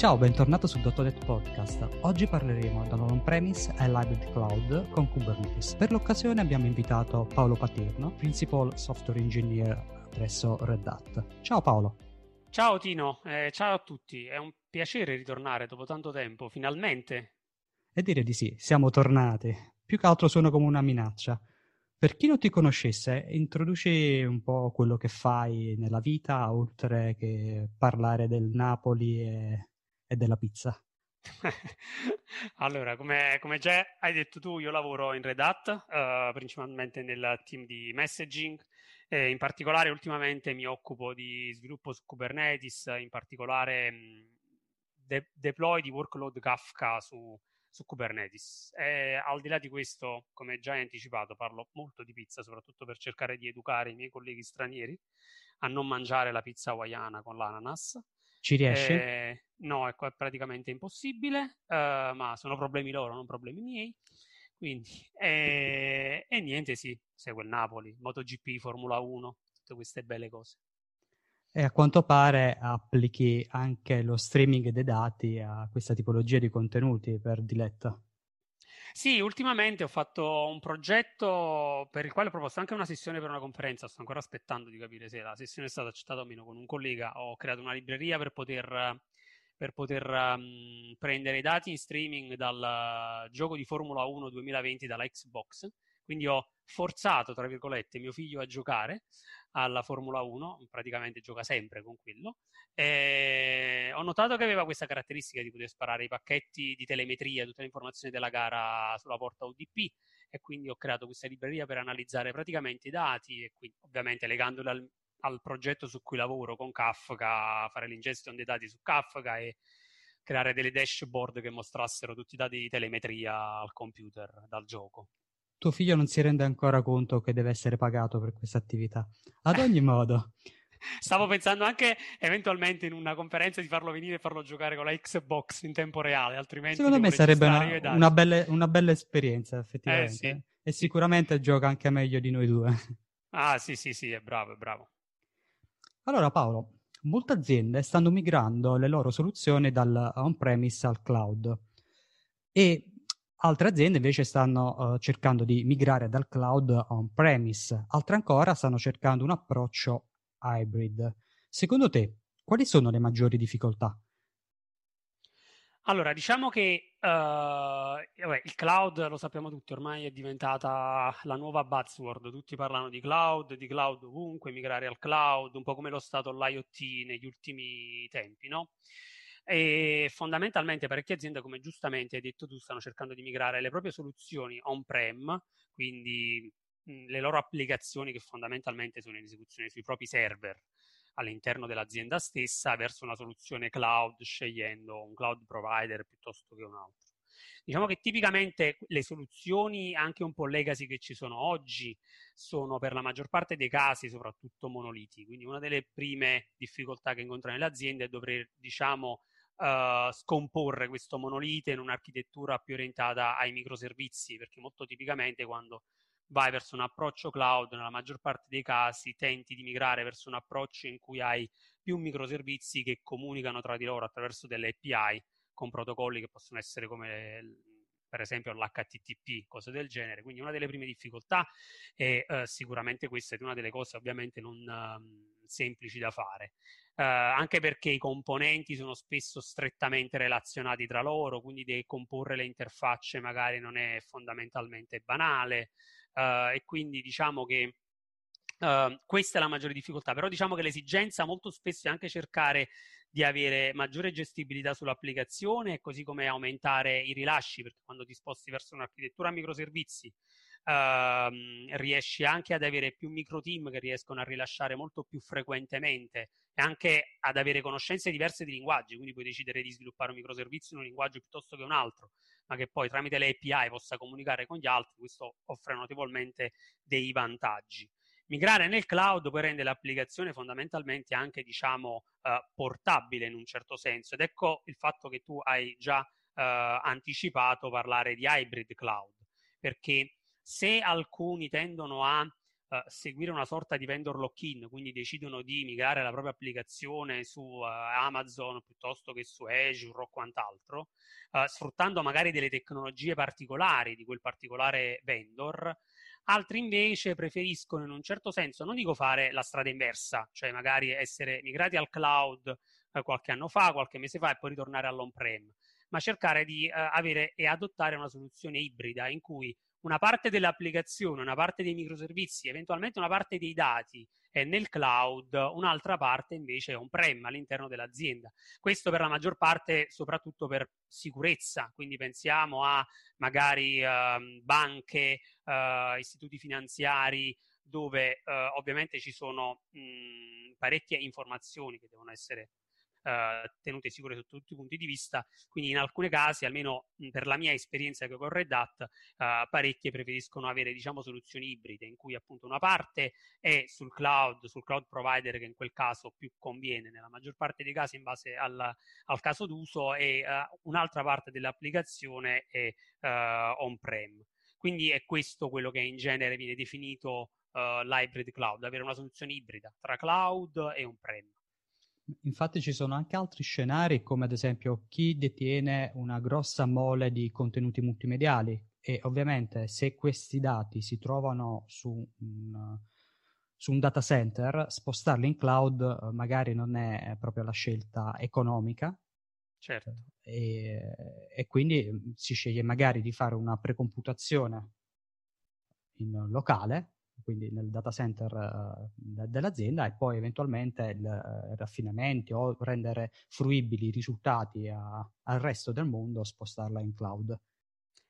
Ciao, bentornato sul Dottonet Podcast. Oggi parleremo dall'on-premise al hybrid cloud con Kubernetes. Per l'occasione abbiamo invitato Paolo Paterno, Principal Software Engineer presso Red Hat. Ciao Paolo. Ciao Tino, eh, ciao a tutti. È un piacere ritornare dopo tanto tempo, finalmente. E dire di sì, siamo tornati. Più che altro suona come una minaccia. Per chi non ti conoscesse, introduci un po' quello che fai nella vita, oltre che parlare del Napoli e e della pizza? allora, come, come, già hai detto tu, io lavoro in Red Hat, uh, principalmente nel team di messaging. In particolare, ultimamente mi occupo di sviluppo su Kubernetes, in particolare mh, de- deploy di workload Kafka su, su Kubernetes. E, al di là di questo, come già hai anticipato, parlo molto di pizza, soprattutto per cercare di educare i miei colleghi stranieri a non mangiare la pizza hawaiana con l'ananas. Ci riesci? Eh, no, ecco, è praticamente impossibile, uh, ma sono problemi loro, non problemi miei. Quindi, eh, e niente, sì, segue il Napoli, MotoGP, Formula 1, tutte queste belle cose. E a quanto pare applichi anche lo streaming dei dati a questa tipologia di contenuti per Diletta. Sì, ultimamente ho fatto un progetto per il quale ho proposto anche una sessione per una conferenza. Sto ancora aspettando di capire se la sessione è stata accettata o meno con un collega. Ho creato una libreria per poter, per poter um, prendere i dati in streaming dal gioco di Formula 1 2020 dalla Xbox. Quindi ho forzato, tra virgolette, mio figlio a giocare alla Formula 1, praticamente gioca sempre con quello. E ho notato che aveva questa caratteristica di poter sparare i pacchetti di telemetria, tutte le informazioni della gara sulla porta UDP e quindi ho creato questa libreria per analizzare praticamente i dati e quindi ovviamente legandoli al, al progetto su cui lavoro con Kafka, fare l'ingestion dei dati su Kafka e creare delle dashboard che mostrassero tutti i dati di telemetria al computer dal gioco tuo figlio non si rende ancora conto che deve essere pagato per questa attività. Ad ogni modo. Stavo pensando anche eventualmente in una conferenza di farlo venire e farlo giocare con la Xbox in tempo reale, altrimenti... Secondo me sarebbe una, una, bella, una, bella, esperienza, effettivamente. Eh, sì. E sicuramente gioca anche meglio di noi due. Ah, sì, sì, sì, è bravo, è bravo. Allora Paolo, molte aziende stanno migrando le loro soluzioni dal on-premise al cloud e Altre aziende invece stanno uh, cercando di migrare dal cloud on-premise, altre ancora stanno cercando un approccio hybrid. Secondo te, quali sono le maggiori difficoltà? Allora, diciamo che uh, vabbè, il cloud, lo sappiamo tutti, ormai è diventata la nuova buzzword. Tutti parlano di cloud, di cloud ovunque, migrare al cloud, un po' come lo stato l'IoT negli ultimi tempi, no? E fondamentalmente parecchie aziende, come giustamente hai detto tu, stanno cercando di migrare le proprie soluzioni on-prem, quindi mh, le loro applicazioni che fondamentalmente sono in esecuzione sui propri server all'interno dell'azienda stessa, verso una soluzione cloud, scegliendo un cloud provider piuttosto che un altro. Diciamo che tipicamente le soluzioni anche un po' legacy che ci sono oggi sono per la maggior parte dei casi soprattutto monoliti, quindi una delle prime difficoltà che incontrano le aziende è dover, diciamo, uh, scomporre questo monolite in un'architettura più orientata ai microservizi, perché molto tipicamente quando vai verso un approccio cloud, nella maggior parte dei casi tenti di migrare verso un approccio in cui hai più microservizi che comunicano tra di loro attraverso delle API con protocolli che possono essere come per esempio l'HTTP, cose del genere. Quindi una delle prime difficoltà è uh, sicuramente questa, è una delle cose ovviamente non um, semplici da fare. Uh, anche perché i componenti sono spesso strettamente relazionati tra loro, quindi decomporre le interfacce magari non è fondamentalmente banale. Uh, e quindi diciamo che Uh, questa è la maggiore difficoltà, però diciamo che l'esigenza molto spesso è anche cercare di avere maggiore gestibilità sull'applicazione, così come aumentare i rilasci, perché quando ti sposti verso un'architettura a microservizi Uh, riesci anche ad avere più micro team che riescono a rilasciare molto più frequentemente anche ad avere conoscenze diverse di linguaggi, quindi puoi decidere di sviluppare un microservizio in un linguaggio piuttosto che un altro, ma che poi tramite le API possa comunicare con gli altri, questo offre notevolmente dei vantaggi. Migrare nel cloud poi rende l'applicazione fondamentalmente anche, diciamo, uh, portabile in un certo senso. Ed ecco il fatto che tu hai già uh, anticipato parlare di hybrid cloud, perché se alcuni tendono a uh, seguire una sorta di vendor lock-in, quindi decidono di migrare la propria applicazione su uh, Amazon piuttosto che su Azure o quant'altro, uh, sfruttando magari delle tecnologie particolari di quel particolare vendor, altri invece preferiscono in un certo senso, non dico fare la strada inversa, cioè magari essere migrati al cloud qualche anno fa, qualche mese fa e poi ritornare all'on-prem, ma cercare di avere e adottare una soluzione ibrida in cui una parte dell'applicazione, una parte dei microservizi, eventualmente una parte dei dati è nel cloud, un'altra parte invece è on-prem all'interno dell'azienda. Questo per la maggior parte, soprattutto per sicurezza, quindi pensiamo a magari uh, banche, uh, istituti finanziari, dove uh, ovviamente ci sono mh, parecchie informazioni che devono essere eh, tenute sicure sotto tutti i punti di vista, quindi in alcuni casi, almeno per la mia esperienza che con Red Hat, eh, parecchie preferiscono avere diciamo soluzioni ibride in cui appunto una parte è sul cloud, sul cloud provider che in quel caso più conviene nella maggior parte dei casi in base al, al caso d'uso e uh, un'altra parte dell'applicazione è uh, on-prem. Quindi è questo quello che in genere viene definito uh, l'hybrid cloud, avere una soluzione ibrida tra cloud e on-prem. Infatti ci sono anche altri scenari, come ad esempio chi detiene una grossa mole di contenuti multimediali e ovviamente se questi dati si trovano su un, su un data center, spostarli in cloud eh, magari non è proprio la scelta economica. Certo. E, e quindi mm, si sceglie magari di fare una precomputazione in locale quindi nel data center uh, dell'azienda e poi eventualmente il uh, raffinamento o rendere fruibili i risultati a, al resto del mondo, spostarla in cloud.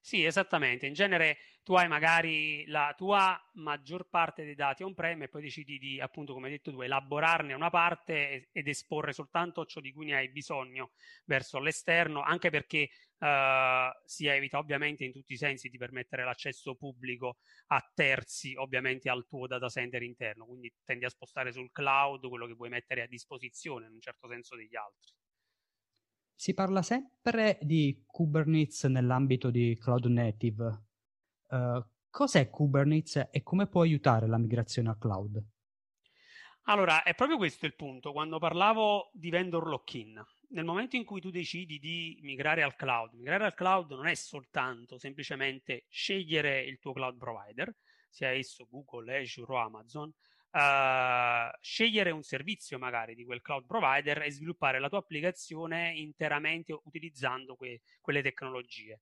Sì, esattamente. In genere tu hai magari la tua maggior parte dei dati on-prem e poi decidi di, appunto, come hai detto tu, elaborarne una parte ed esporre soltanto ciò di cui ne hai bisogno verso l'esterno, anche perché uh, si evita ovviamente in tutti i sensi di permettere l'accesso pubblico a terzi, ovviamente al tuo data center interno, quindi tendi a spostare sul cloud quello che vuoi mettere a disposizione in un certo senso degli altri. Si parla sempre di Kubernetes nell'ambito di cloud native. Uh, cos'è Kubernetes e come può aiutare la migrazione al cloud? Allora, è proprio questo il punto. Quando parlavo di vendor lock-in, nel momento in cui tu decidi di migrare al cloud, migrare al cloud non è soltanto semplicemente scegliere il tuo cloud provider, sia esso Google, Azure o Amazon, Uh, scegliere un servizio magari di quel cloud provider e sviluppare la tua applicazione interamente utilizzando que- quelle tecnologie.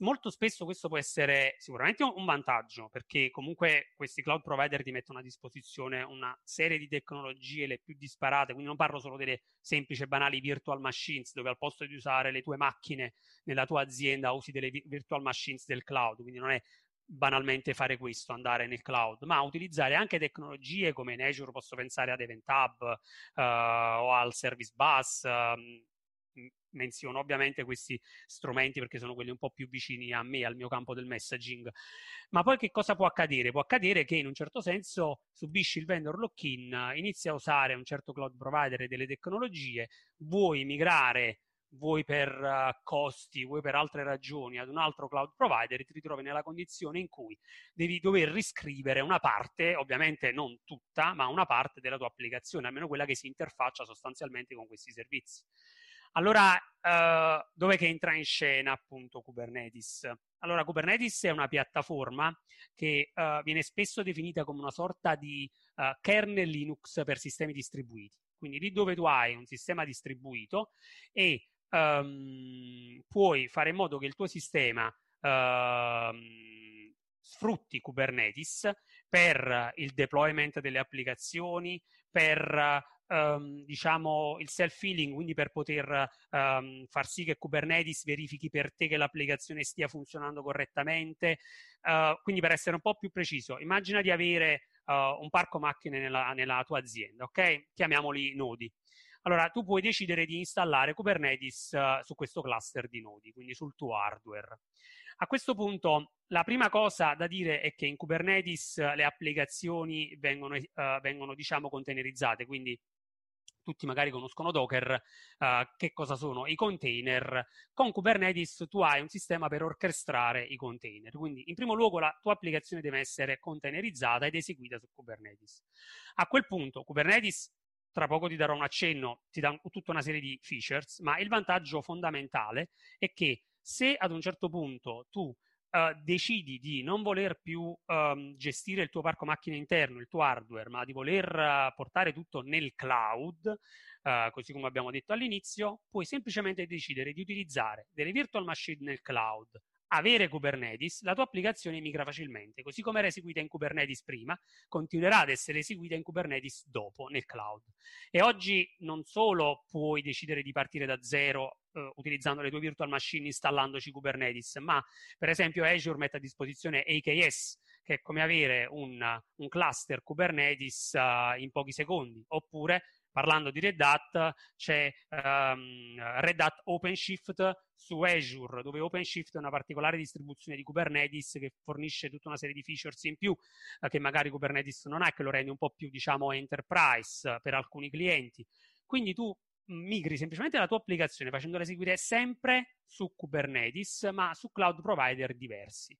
Molto spesso questo può essere sicuramente un vantaggio perché comunque questi cloud provider ti mettono a disposizione una serie di tecnologie le più disparate, quindi non parlo solo delle semplici e banali virtual machines dove al posto di usare le tue macchine nella tua azienda usi delle vi- virtual machines del cloud, quindi non è banalmente fare questo, andare nel cloud, ma utilizzare anche tecnologie come in Azure posso pensare ad Event Hub uh, o al Service Bus. Uh, menziono ovviamente questi strumenti perché sono quelli un po' più vicini a me, al mio campo del messaging. Ma poi che cosa può accadere? Può accadere che in un certo senso subisci il vendor lock-in, inizi a usare un certo cloud provider e delle tecnologie, vuoi migrare vuoi per uh, costi, vuoi per altre ragioni, ad un altro cloud provider, ti ritrovi nella condizione in cui devi dover riscrivere una parte, ovviamente non tutta, ma una parte della tua applicazione, almeno quella che si interfaccia sostanzialmente con questi servizi. Allora, uh, dove che entra in scena appunto Kubernetes? Allora, Kubernetes è una piattaforma che uh, viene spesso definita come una sorta di kernel Linux per sistemi distribuiti. Quindi lì dove tu hai un sistema distribuito e um, puoi fare in modo che il tuo sistema uh, sfrutti Kubernetes per il deployment delle applicazioni, per um, diciamo il self-healing, quindi per poter um, far sì che Kubernetes verifichi per te che l'applicazione stia funzionando correttamente. Uh, quindi per essere un po' più preciso, immagina di avere uh, un parco macchine nella, nella tua azienda, ok? Chiamiamoli nodi. Allora, tu puoi decidere di installare Kubernetes uh, su questo cluster di nodi, quindi sul tuo hardware. A questo punto, la prima cosa da dire è che in Kubernetes uh, le applicazioni vengono, uh, vengono, diciamo, containerizzate, quindi tutti magari conoscono Docker, uh, che cosa sono i container. Con Kubernetes tu hai un sistema per orchestrare i container, quindi in primo luogo la tua applicazione deve essere containerizzata ed eseguita su Kubernetes. A quel punto Kubernetes tra poco ti darò un accenno, ti dà tutta una serie di features, ma il vantaggio fondamentale è che se ad un certo punto tu uh, decidi di non voler più um, gestire il tuo parco macchine interno, il tuo hardware, ma di voler uh, portare tutto nel cloud, uh, così come abbiamo detto all'inizio, puoi semplicemente decidere di utilizzare delle virtual machine nel cloud, avere Kubernetes, la tua applicazione migra facilmente. Così come era eseguita in Kubernetes prima, continuerà ad essere eseguita in Kubernetes dopo nel cloud. E oggi non solo puoi decidere di partire da zero eh, utilizzando le tue virtual machine installandoci Kubernetes, ma per esempio Azure mette a disposizione AKS, che è come avere un, un cluster Kubernetes uh, in pochi secondi, oppure parlando di Red Hat, c'è um, Red Hat OpenShift su Azure, dove OpenShift è una particolare distribuzione di Kubernetes che fornisce tutta una serie di features in più eh, che magari Kubernetes non ha e che lo rende un po' più, diciamo, enterprise per alcuni clienti. Quindi tu migri semplicemente la tua applicazione facendola eseguire sempre su Kubernetes, ma su cloud provider diversi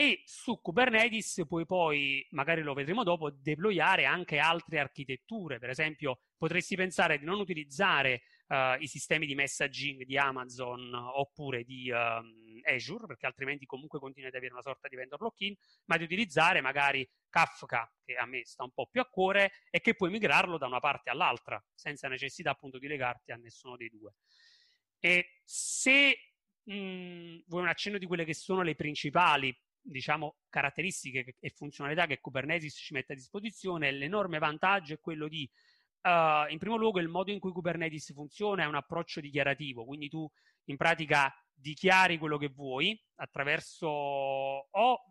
e su Kubernetes puoi poi, magari lo vedremo dopo, deployare anche altre architetture. Per esempio, potresti pensare di non utilizzare uh, i sistemi di messaging di Amazon oppure di uh, Azure, perché altrimenti comunque continui ad avere una sorta di vendor lock-in, ma di utilizzare magari Kafka, che a me sta un po' più a cuore, e che puoi migrarlo da una parte all'altra, senza necessità appunto di legarti a nessuno dei due. E se mh, mm, vuoi un accenno di quelle che sono le principali diciamo, caratteristiche e funzionalità che Kubernetes ci mette a disposizione, l'enorme vantaggio è quello di, uh, in primo luogo, il modo in cui Kubernetes funziona è un approccio dichiarativo, quindi tu in pratica dichiari quello che vuoi attraverso o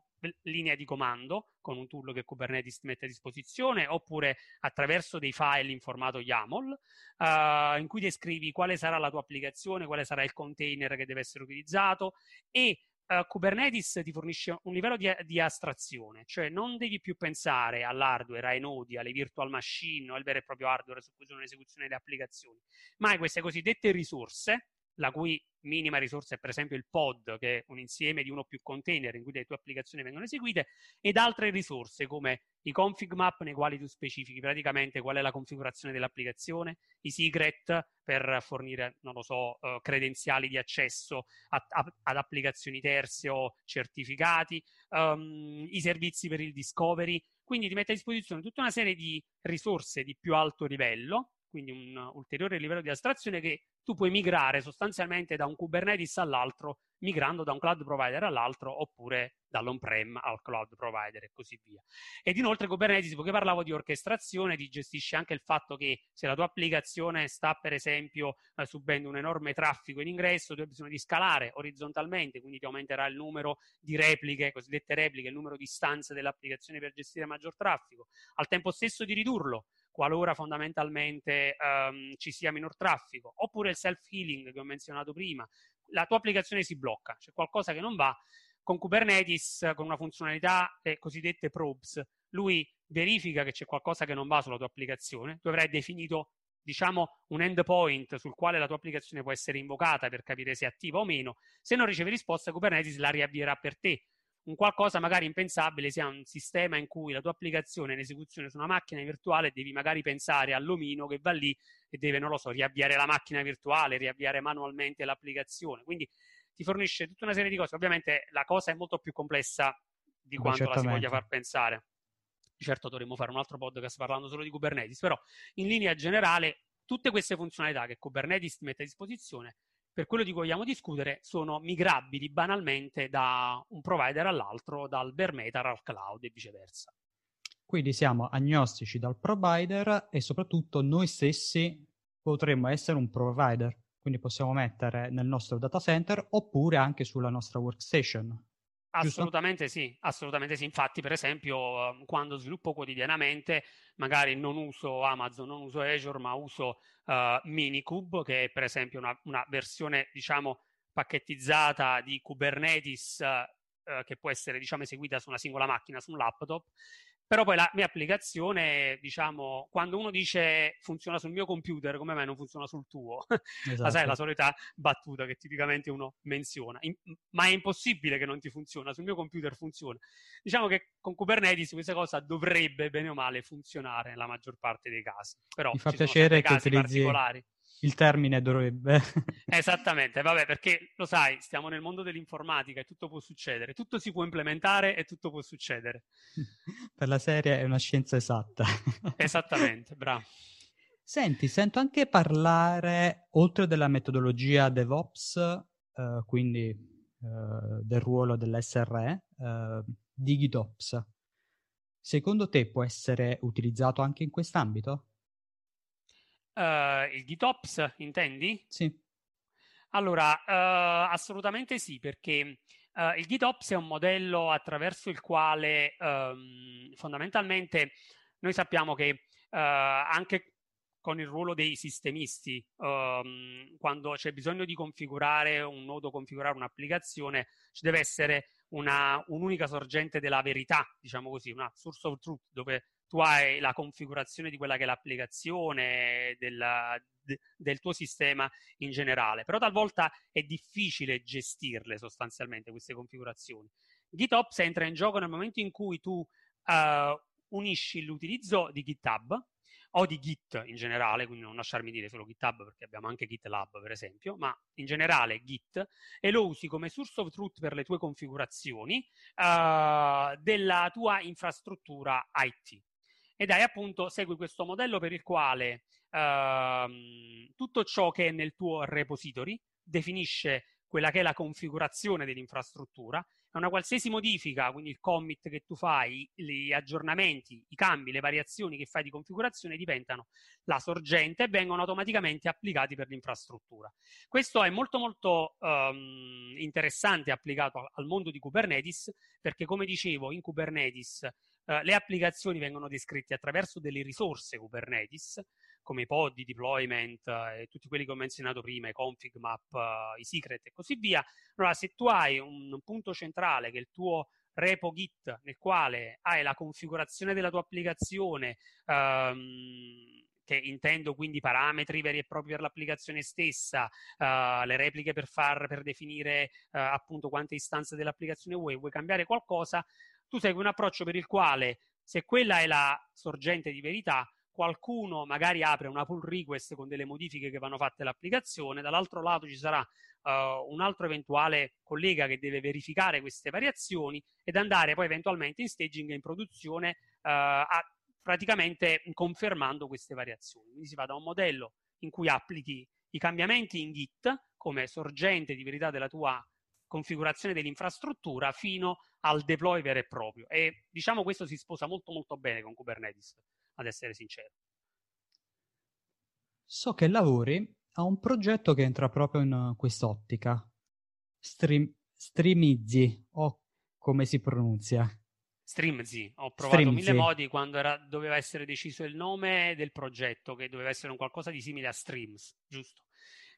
linea di comando con un tool che Kubernetes mette a disposizione oppure attraverso dei file in formato YAML uh, in cui descrivi quale sarà la tua applicazione, quale sarà il container che deve essere utilizzato e uh, Kubernetes ti fornisce un livello di, di, astrazione, cioè non devi più pensare all'hardware, ai nodi, alle virtual machine al vero e proprio hardware su cui sono l'esecuzione delle applicazioni, ma hai queste cosiddette risorse la cui minima risorsa è per esempio il pod, che è un insieme di uno o più container in cui le tue applicazioni vengono eseguite, ed altre risorse come i config map nei quali tu specifichi praticamente qual è la configurazione dell'applicazione, i secret per fornire, non lo so, uh, credenziali di accesso ad applicazioni terze o certificati, um, i servizi per il discovery, quindi ti mette a disposizione tutta una serie di risorse di più alto livello quindi un ulteriore livello di astrazione che tu puoi migrare sostanzialmente da un Kubernetes all'altro, migrando da un cloud provider all'altro oppure dall'on-prem al cloud provider e così via. Ed inoltre Kubernetes, poiché parlavo di orchestrazione, ti gestisce anche il fatto che se la tua applicazione sta per esempio eh, subendo un enorme traffico in ingresso, tu hai bisogno di scalare orizzontalmente, quindi ti aumenterà il numero di repliche, cosiddette repliche, il numero di stanze dell'applicazione per gestire maggior traffico, al tempo stesso di ridurlo qualora fondamentalmente um, ci sia minor traffico, oppure il self-healing che ho menzionato prima, la tua applicazione si blocca, c'è qualcosa che non va, con Kubernetes, con una funzionalità eh, cosiddette probes, lui verifica che c'è qualcosa che non va sulla tua applicazione, tu avrai definito diciamo un endpoint sul quale la tua applicazione può essere invocata per capire se è attiva o meno, se non riceve risposta Kubernetes la riavvierà per te, un qualcosa magari impensabile sia un sistema in cui la tua applicazione è in esecuzione su una macchina virtuale devi magari pensare all'omino che va lì e deve, non lo so, riavviare la macchina virtuale, riavviare manualmente l'applicazione. Quindi ti fornisce tutta una serie di cose. Ovviamente la cosa è molto più complessa di Beh, quanto certamente. la si voglia far pensare. Certo dovremmo fare un altro podcast parlando solo di Kubernetes, però in linea generale tutte queste funzionalità che Kubernetes ti mette a disposizione per quello di cui vogliamo discutere sono migrabili banalmente da un provider all'altro, dal bare metal al cloud e viceversa. Quindi siamo agnostici dal provider e soprattutto noi stessi potremmo essere un provider, quindi possiamo mettere nel nostro data center oppure anche sulla nostra workstation. Assolutamente sì, assolutamente sì. Infatti, per esempio, ehm, quando sviluppo quotidianamente, magari non uso Amazon, non uso Azure, ma uso uh, Minikube, che è per esempio una, una versione, diciamo, pacchettizzata di Kubernetes uh, che può essere, diciamo, eseguita su una singola macchina, su un laptop. Però poi la mia applicazione, diciamo, quando uno dice funziona sul mio computer, come mai non funziona sul tuo? Esatto. la sai, la solita battuta che tipicamente uno menziona. In, ma è impossibile che non ti funziona, sul mio computer funziona. Diciamo che con Kubernetes questa cosa dovrebbe, bene o male, funzionare nella maggior parte dei casi. Però Mi fa piacere che utilizzi particolari il termine dovrebbe. Esattamente, vabbè, perché lo sai, stiamo nel mondo dell'informatica e tutto può succedere, tutto si può implementare e tutto può succedere. per la serie è una scienza esatta. Esattamente, bravo. Senti, sento anche parlare, oltre della metodologia DevOps, eh, quindi eh, del ruolo dell'SRE, eh, di GitOps. Secondo te può essere utilizzato anche in quest'ambito? Uh, il GitOps, intendi? Sì. Allora, uh, assolutamente sì, perché uh, il GitOps è un modello attraverso il quale um, fondamentalmente noi sappiamo che anche con il ruolo dei sistemisti, um, quando c'è bisogno di configurare un nodo, configurare un'applicazione, ci deve essere una, un'unica sorgente della verità, diciamo così, una source of truth, dove tu hai la configurazione di quella che è l'applicazione della, de, del tuo sistema in generale, però talvolta è difficile gestirle sostanzialmente queste configurazioni. GitOps entra in gioco nel momento in cui tu uh, unisci l'utilizzo di GitHub o di Git in generale, quindi non lasciarmi dire solo GitHub perché abbiamo anche GitLab per esempio, ma in generale Git e lo usi come source of truth per le tue configurazioni uh, della tua infrastruttura IT ed hai appunto, segui questo modello per il quale uh, tutto ciò che è nel tuo repository definisce quella che è la configurazione dell'infrastruttura e una qualsiasi modifica, quindi il commit che tu fai, gli aggiornamenti, i cambi, le variazioni che fai di configurazione diventano la sorgente e vengono automaticamente applicati per l'infrastruttura. Questo è molto molto um, interessante applicato al mondo di Kubernetes perché come dicevo in Kubernetes Uh, le applicazioni vengono descritte attraverso delle risorse Kubernetes, come i pod, i deployment uh, e tutti quelli che ho menzionato prima, i config map, uh, i secret e così via. Allora, se tu hai un, un punto centrale che è il tuo repo Git, nel quale hai la configurazione della tua applicazione, um, che intendo quindi parametri veri e propri per l'applicazione stessa, uh, le repliche per, far, per definire uh, appunto quante istanze dell'applicazione vuoi, vuoi cambiare qualcosa, tu segui un approccio per il quale se quella è la sorgente di verità, qualcuno magari apre una pull request con delle modifiche che vanno fatte all'applicazione, dall'altro lato ci sarà uh, un altro eventuale collega che deve verificare queste variazioni ed andare poi eventualmente in staging e in produzione uh, a, praticamente confermando queste variazioni. Quindi si va da un modello in cui applichi i cambiamenti in Git come sorgente di verità della tua configurazione dell'infrastruttura fino al deploy vero e proprio. E diciamo questo si sposa molto molto bene con Kubernetes, ad essere sincero. So che lavori a un progetto che entra proprio in quest'ottica. Stream, Streamizzi, o come si pronuncia? Streamzy, ho provato Streamzy. mille modi quando era, doveva essere deciso il nome del progetto, che doveva essere un qualcosa di simile a Streams, giusto?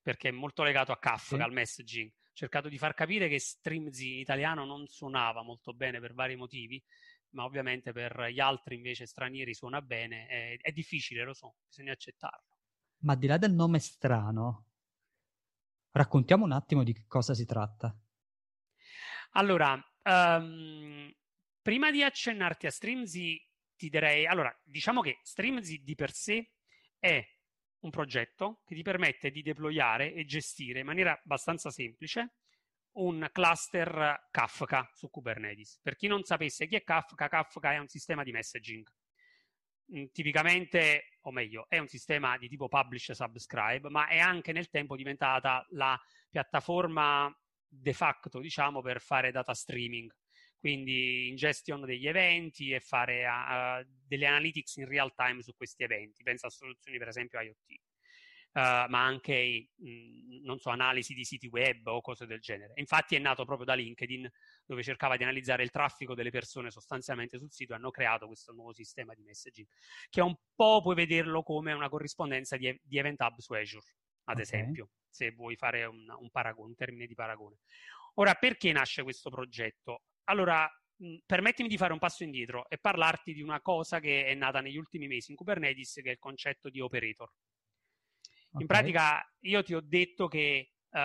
Perché è molto legato a Kafka, sì. al messaging cercato di far capire che Streamzy in italiano non suonava molto bene per vari motivi, ma ovviamente per gli altri invece stranieri suona bene. È, è difficile, lo so, bisogna accettarlo. Ma al di là del nome strano, raccontiamo un attimo di che cosa si tratta. Allora, um, prima di accennarti a Streamzy, ti direi... Allora, diciamo che Streamzy di per sé è un progetto che ti permette di deployare e gestire in maniera abbastanza semplice un cluster Kafka su Kubernetes. Per chi non sapesse chi è Kafka, Kafka è un sistema di messaging. Mm, tipicamente, o meglio, è un sistema di tipo publish e subscribe, ma è anche nel tempo diventata la piattaforma de facto, diciamo, per fare data streaming quindi ingestion degli eventi e fare uh, delle analytics in real time su questi eventi. Penso a soluzioni per esempio IoT, uh, ma anche mh, non so, analisi di siti web o cose del genere. Infatti è nato proprio da LinkedIn, dove cercava di analizzare il traffico delle persone sostanzialmente sul sito e hanno creato questo nuovo sistema di messaging, che un po' puoi vederlo come una corrispondenza di, di Event Hub su Azure, ad okay. esempio, se vuoi fare un, un paragone, un termine di paragone. Ora, perché nasce questo progetto? Allora, permettimi di fare un passo indietro e parlarti di una cosa che è nata negli ultimi mesi in Kubernetes, che è il concetto di operator. Okay. In pratica, io ti ho detto che uh,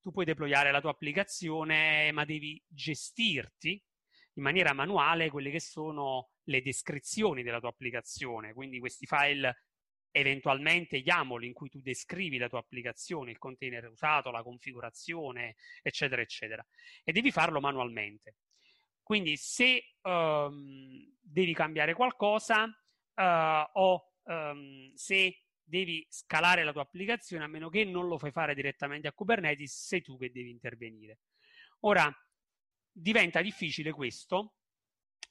tu puoi deployare la tua applicazione, ma devi gestirti in maniera manuale quelle che sono le descrizioni della tua applicazione, quindi questi file eventualmente YAML in cui tu descrivi la tua applicazione, il container usato, la configurazione, eccetera, eccetera. E devi farlo manualmente. Quindi se um, devi cambiare qualcosa uh, o um, se devi scalare la tua applicazione, a meno che non lo fai fare direttamente a Kubernetes, sei tu che devi intervenire. Ora, diventa difficile questo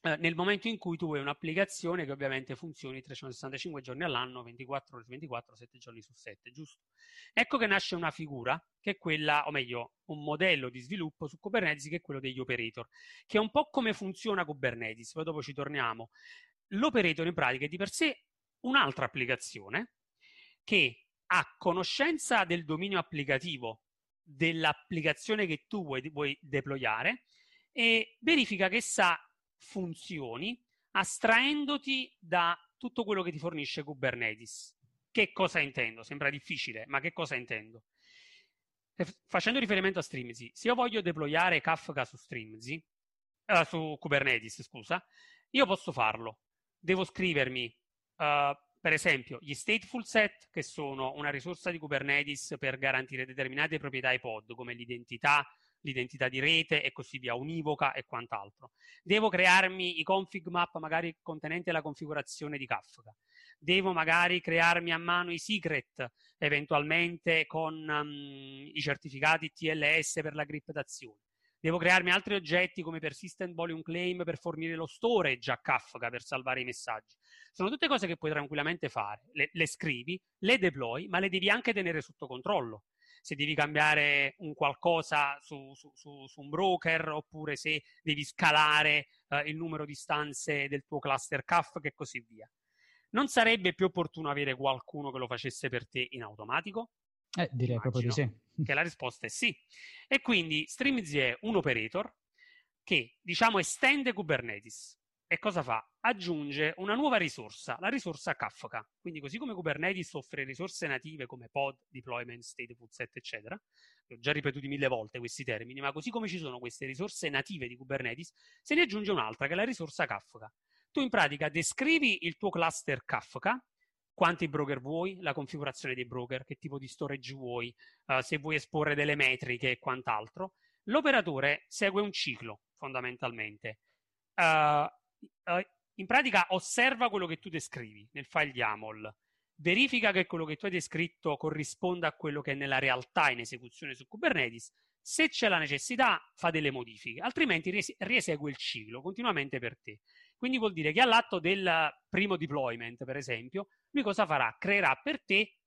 nel momento in cui tu hai un'applicazione che ovviamente funzioni 365 giorni all'anno, 24 ore su 24, 7 giorni su 7, giusto? Ecco che nasce una figura che è quella, o meglio, un modello di sviluppo su Kubernetes che è quello degli operator, che è un po' come funziona Kubernetes, poi dopo ci torniamo. L'operator in pratica è di per sé un'altra applicazione che ha conoscenza del dominio applicativo dell'applicazione che tu vuoi, vuoi deployare e verifica che sa funzioni astraendoti da tutto quello che ti fornisce Kubernetes. Che cosa intendo? Sembra difficile, ma che cosa intendo? Facendo riferimento a Streamzy, se io voglio deployare Kafka su Streamzy, uh, su Kubernetes, scusa, io posso farlo. Devo scrivermi, uh, per esempio, gli stateful set, che sono una risorsa di Kubernetes per garantire determinate proprietà ai pod, come l'identità, l'identità di rete e così via, univoca e quant'altro. Devo crearmi i config map magari contenenti la configurazione di Kafka. Devo magari crearmi a mano i secret, eventualmente con um, i certificati TLS per la criptazione. Devo crearmi altri oggetti come persistent volume claim per fornire lo storage a Kafka per salvare i messaggi. Sono tutte cose che puoi tranquillamente fare. Le, le scrivi, le deploy, ma le devi anche tenere sotto controllo se devi cambiare un qualcosa su, su, su, su un broker oppure se devi scalare eh, il numero di stanze del tuo cluster Kafka e così via. Non sarebbe più opportuno avere qualcuno che lo facesse per te in automatico? Eh, direi Immagino proprio di sì. Che la risposta è sì. E quindi Streamz è un operator che, diciamo, estende Kubernetes. E cosa fa? Aggiunge una nuova risorsa, la risorsa Kafka. Quindi così come Kubernetes offre risorse native come pod, deployment, stateful set, eccetera, ho già ripetuti mille volte questi termini, ma così come ci sono queste risorse native di Kubernetes, se ne aggiunge un'altra che è la risorsa Kafka. Tu in pratica descrivi il tuo cluster Kafka, quanti broker vuoi, la configurazione dei broker, che tipo di storage vuoi, uh, se vuoi esporre delle metriche e quant'altro. L'operatore segue un ciclo, fondamentalmente. Uh, in pratica osserva quello che tu descrivi nel file YAML, verifica che quello che tu hai descritto corrisponda a quello che è nella realtà in esecuzione su Kubernetes. Se c'è la necessità, fa delle modifiche, altrimenti riesegue il ciclo continuamente per te. Quindi vuol dire che all'atto del primo deployment, per esempio, lui cosa farà? Creerà per te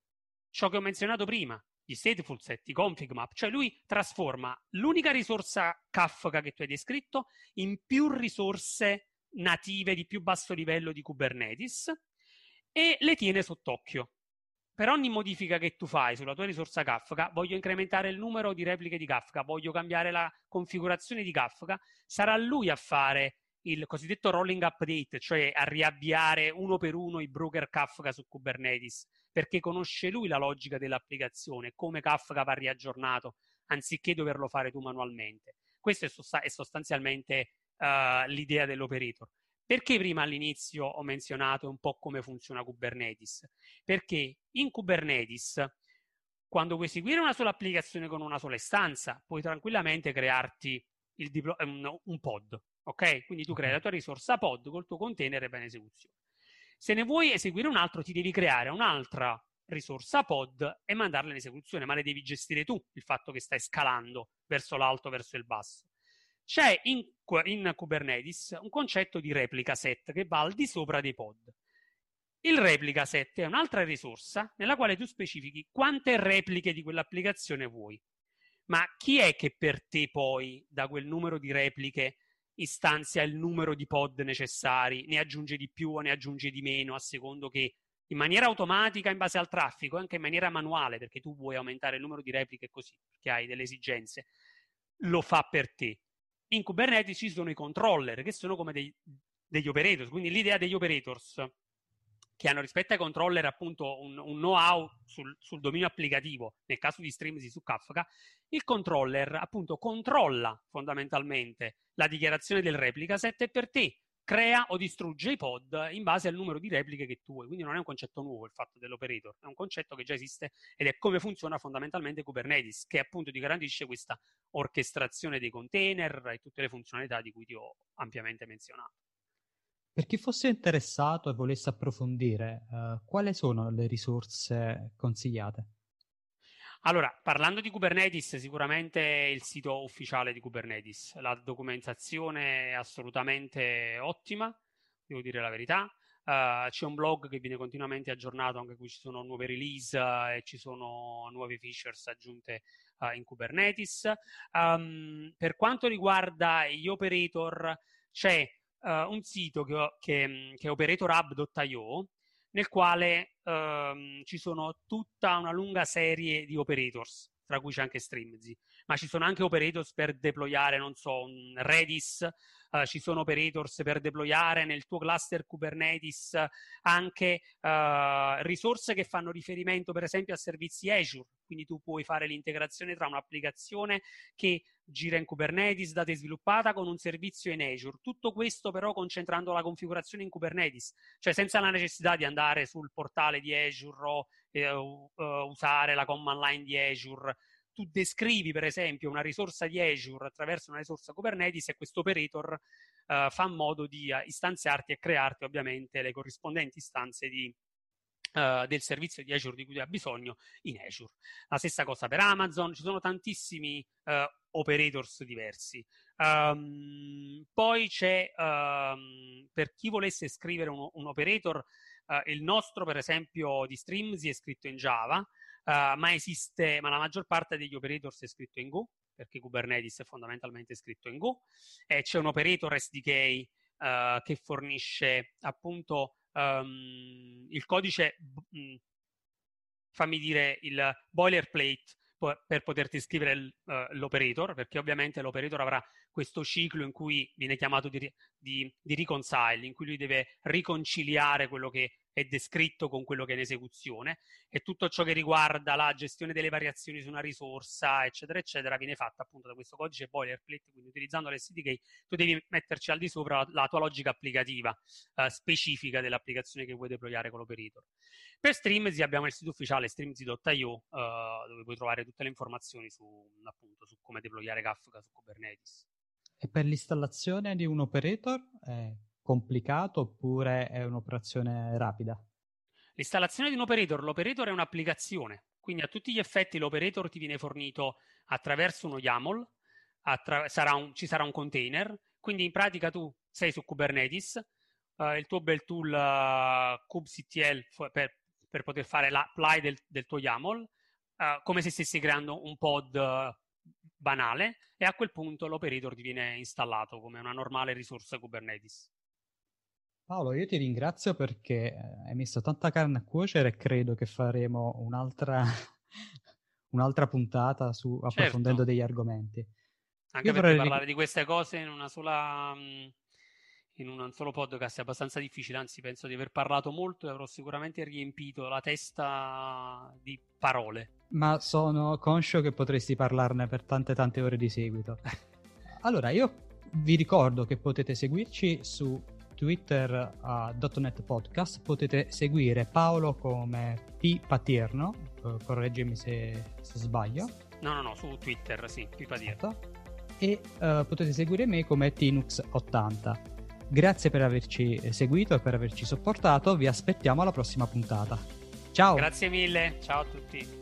ciò che ho menzionato prima, gli stateful set, i config map, cioè lui trasforma l'unica risorsa Kafka che tu hai descritto in più risorse native di più basso livello di Kubernetes e le tiene sott'occhio. Per ogni modifica che tu fai sulla tua risorsa Kafka, voglio incrementare il numero di repliche di Kafka, voglio cambiare la configurazione di Kafka, sarà lui a fare il cosiddetto rolling update, cioè a riavviare uno per uno i broker Kafka su Kubernetes, perché conosce lui la logica dell'applicazione, come Kafka va riaggiornato, anziché doverlo fare tu manualmente. Questo è, sost- è sostanzialmente uh, l'idea dell'operator. Perché prima all'inizio ho menzionato un po' come funziona Kubernetes? Perché in Kubernetes, quando vuoi eseguire una sola applicazione con una sola istanza, puoi tranquillamente crearti diplo- un, un pod, ok? Quindi tu crei la tua risorsa pod col tuo container e va in esecuzione. Se ne vuoi eseguire un altro, ti devi creare un'altra risorsa pod e mandarla in esecuzione, ma le devi gestire tu il fatto che stai scalando verso l'alto, verso il basso. C'è in, in Kubernetes un concetto di replica set che va al di sopra dei pod. Il replica set è un'altra risorsa nella quale tu specifichi quante repliche di quell'applicazione vuoi. Ma chi è che per te poi da quel numero di repliche istanzia il numero di pod necessari, ne aggiunge di più o ne aggiunge di meno a secondo che in maniera automatica in base al traffico, anche in maniera manuale, perché tu vuoi aumentare il numero di repliche così, perché hai delle esigenze, lo fa per te in Kubernetes ci sono i controller, che sono come dei, degli operators. Quindi l'idea degli operators che hanno rispetto ai controller appunto un, un know-how sul, sul, dominio applicativo, nel caso di Streamzy su Kafka, il controller appunto controlla fondamentalmente la dichiarazione del replica set e per te crea o distrugge i pod in base al numero di repliche che tu vuoi. Quindi non è un concetto nuovo il fatto dell'operator, è un concetto che già esiste ed è come funziona fondamentalmente Kubernetes, che appunto ti garantisce questa orchestrazione dei container e tutte le funzionalità di cui ti ho ampiamente menzionato. Per chi fosse interessato e volesse approfondire, uh, quali sono le risorse consigliate? Allora, parlando di Kubernetes, sicuramente il sito ufficiale di Kubernetes, la documentazione è assolutamente ottima, devo dire la verità. Uh, c'è un blog che viene continuamente aggiornato, anche qui ci sono nuove release uh, e ci sono nuove features aggiunte uh, in Kubernetes. Um, per quanto riguarda gli operator, c'è un sito che, che, che è operatorhub.io nel quale ehm, ci sono tutta una lunga serie di operators, tra cui c'è anche Streamzy, ma ci sono anche operators per deployare, non so, un Redis, eh, ci sono operators per deployare nel tuo cluster Kubernetes anche eh, risorse che fanno riferimento per esempio a servizi Azure, quindi tu puoi fare l'integrazione tra un'applicazione che gira in Kubernetes da te sviluppata con un servizio in Azure. Tutto questo però concentrando la configurazione in Kubernetes, cioè senza la necessità di andare sul portale di Azure o eh, uh, usare la command line di Azure. Tu descrivi per esempio una risorsa di Azure attraverso una risorsa Kubernetes e questo operator uh, fa modo di uh, istanziarti e crearti ovviamente le corrispondenti istanze di, Uh, del servizio di Azure di cui ha bisogno in Azure. La stessa cosa per Amazon, ci sono tantissimi operators diversi. Um, poi c'è, um, per chi volesse scrivere un, un operator, il nostro per esempio di Streamzy è scritto in Java, uh, ma esiste, ma la maggior parte degli operators è scritto in Go, perché Kubernetes è fondamentalmente scritto in Go, e c'è un operator SDK uh, che fornisce appunto um, il codice, mh, fammi dire, il boilerplate per poterti scrivere il, uh, l'operator, perché ovviamente l'operator avrà questo ciclo in cui viene chiamato di, di, di reconcile, in cui lui deve riconciliare quello che è descritto con quello che è in esecuzione e tutto ciò che riguarda la gestione delle variazioni su una risorsa, eccetera, eccetera, viene fatta appunto da questo codice boilerplate, quindi utilizzando l'SDK tu devi metterci al di sopra la, la tua logica applicativa eh, specifica dell'applicazione che vuoi deployare con l'operator. Per Streamzy abbiamo il sito ufficiale streamzy.io eh, dove puoi trovare tutte le informazioni su, appunto, su come deployare Kafka su Kubernetes. E per l'installazione di un operator? Eh complicato oppure è un'operazione rapida? L'installazione di un operator, l'operator è un'applicazione, quindi a tutti gli effetti l'operator ti viene fornito attraverso uno YAML, attra- sarà un, ci sarà un container, quindi in pratica tu sei su Kubernetes, uh, il tuo bel tool uh, kubectl per, per, poter fare l'apply del, del tuo YAML, uh, come se stessi creando un pod banale e a quel punto l'operator ti viene installato come una normale risorsa Kubernetes. Paolo, io ti ringrazio perché eh, hai messo tanta carne a cuocere e credo che faremo un'altra, un'altra puntata su approfondendo certo. degli argomenti. Anche io perché parlare di queste cose in una sola mm, in un solo podcast è abbastanza difficile, anzi penso di aver parlato molto e avrò sicuramente riempito la testa di parole. Ma sono conscio che potresti parlarne per tante tante ore di seguito. allora, io vi ricordo che potete seguirci su Twitter a .NET Podcast potete seguire Paolo come P Paterno, eh, correggimi se, se, sbaglio. No, no, no, su Twitter sì, P Paterno. Esatto. E uh, potete seguire me come Tinux80. Grazie per averci seguito e per averci sopportato, vi aspettiamo alla prossima puntata. Ciao! Grazie mille, ciao a tutti!